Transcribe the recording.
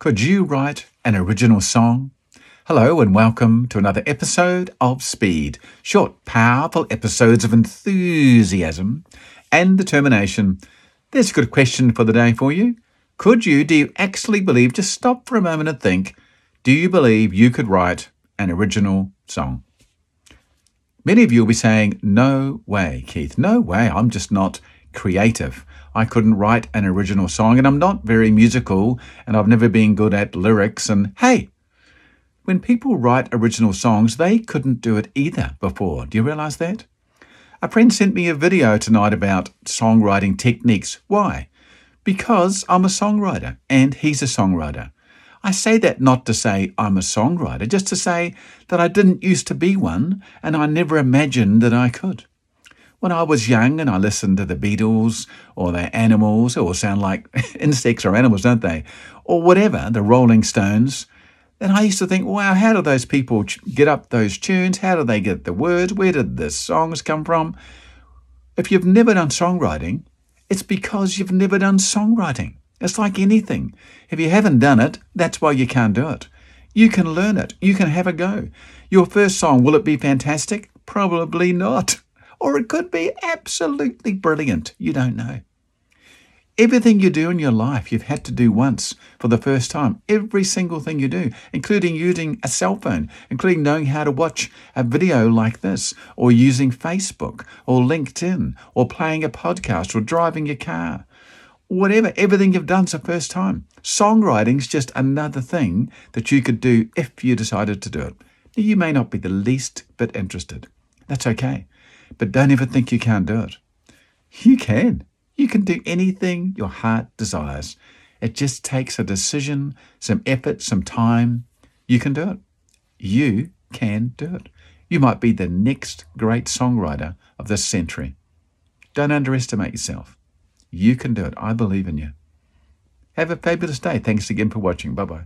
Could you write an original song? Hello and welcome to another episode of Speed. Short, powerful episodes of enthusiasm and determination. There's a good question for the day for you. Could you, do you actually believe, just stop for a moment and think, do you believe you could write an original song? Many of you will be saying, no way, Keith, no way, I'm just not creative. I couldn't write an original song, and I'm not very musical, and I've never been good at lyrics. And hey, when people write original songs, they couldn't do it either before. Do you realize that? A friend sent me a video tonight about songwriting techniques. Why? Because I'm a songwriter and he's a songwriter. I say that not to say I'm a songwriter, just to say that I didn't used to be one and I never imagined that I could. When I was young and I listened to the Beatles or the Animals, or sound like insects or animals, don't they? Or whatever, the Rolling Stones, then I used to think, wow, how do those people get up those tunes? How do they get the words? Where did the songs come from? If you've never done songwriting, it's because you've never done songwriting. It's like anything. If you haven't done it, that's why you can't do it. You can learn it. You can have a go. Your first song, will it be fantastic? Probably not or it could be absolutely brilliant. You don't know. Everything you do in your life, you've had to do once for the first time. Every single thing you do, including using a cell phone, including knowing how to watch a video like this, or using Facebook, or LinkedIn, or playing a podcast, or driving your car. Whatever, everything you've done's the first time. Songwriting's just another thing that you could do if you decided to do it. You may not be the least bit interested. That's okay. But don't ever think you can't do it. You can. You can do anything your heart desires. It just takes a decision, some effort, some time. You can do it. You can do it. You might be the next great songwriter of this century. Don't underestimate yourself. You can do it. I believe in you. Have a fabulous day. Thanks again for watching. Bye bye.